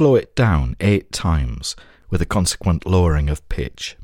Slow it down eight times with a consequent lowering of pitch.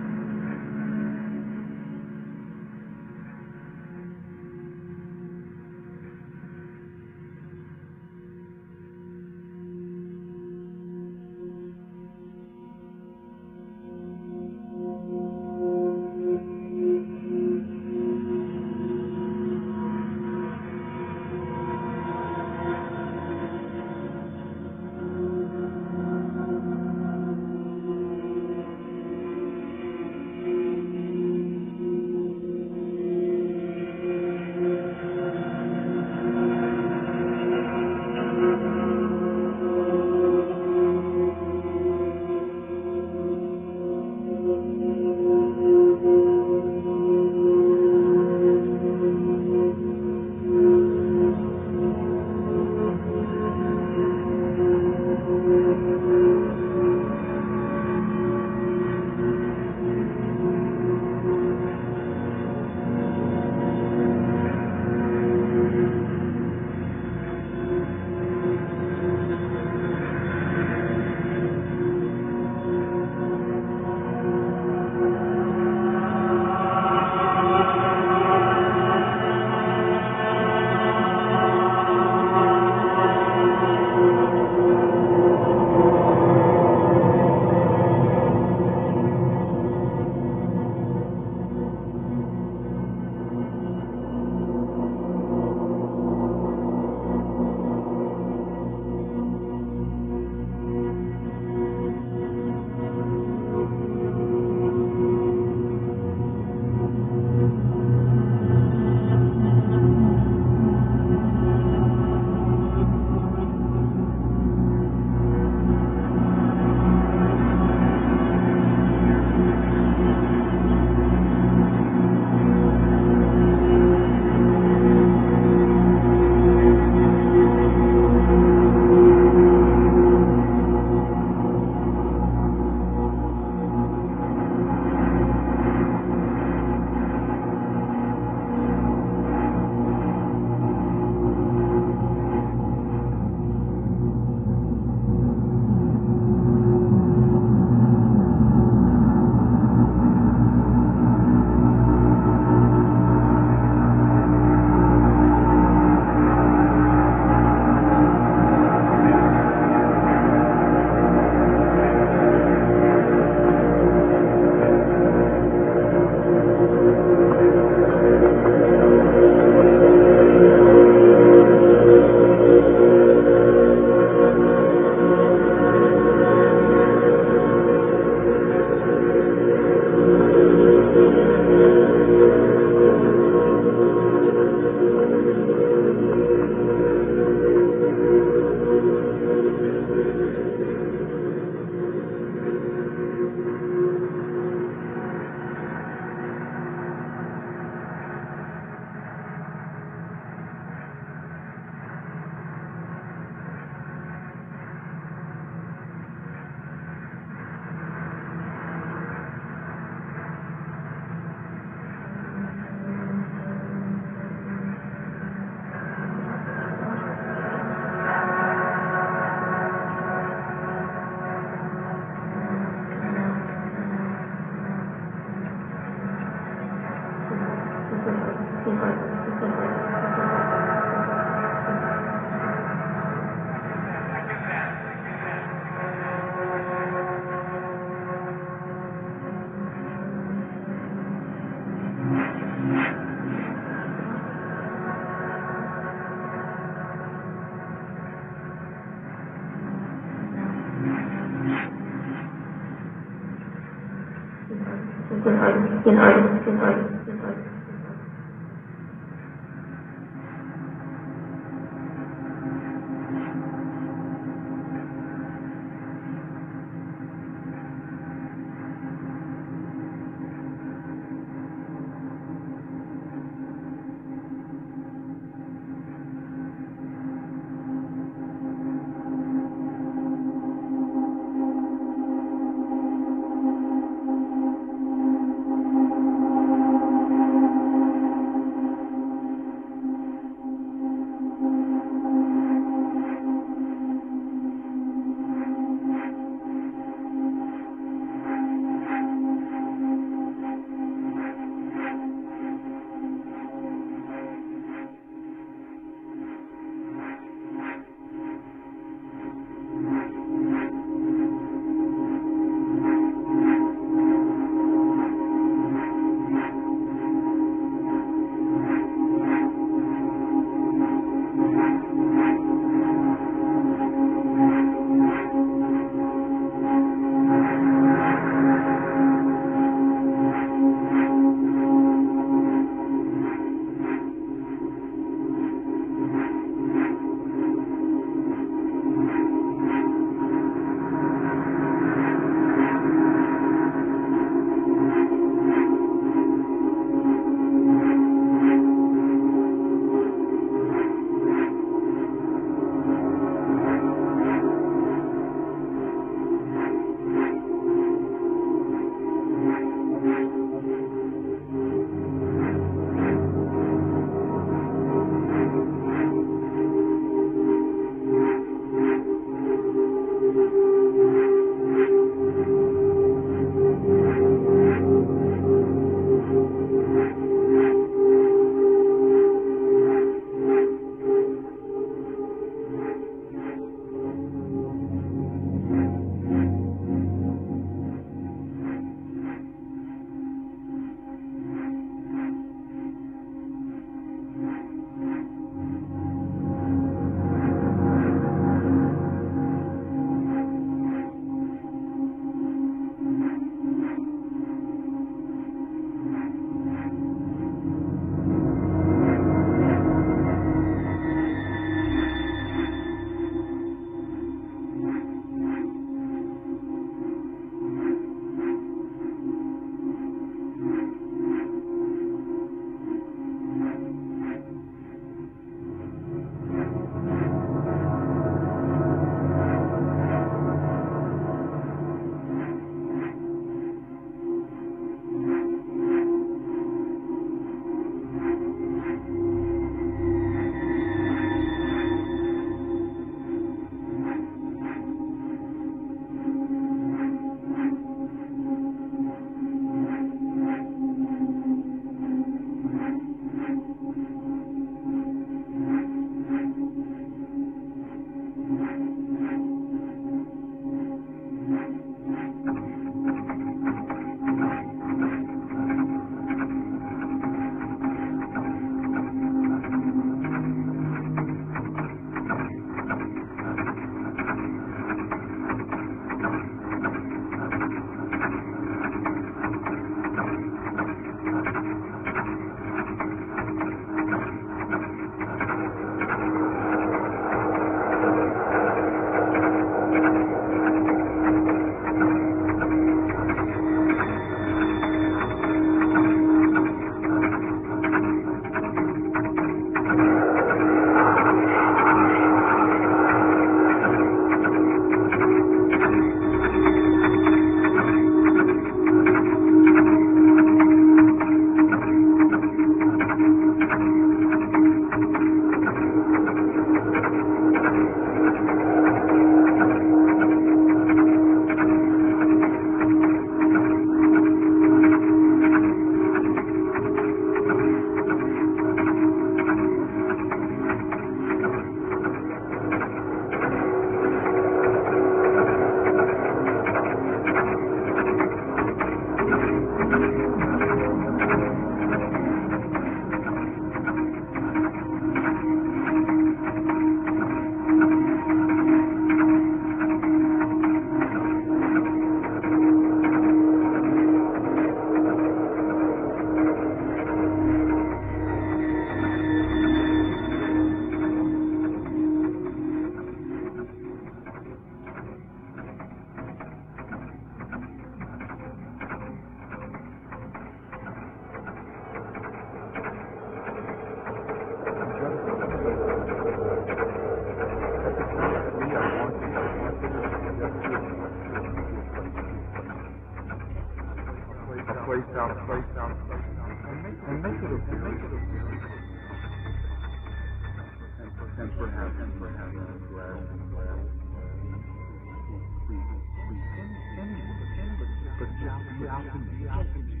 But just the optimism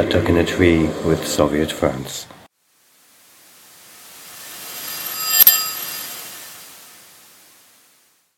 A Duck in a Tree with Zoviet France.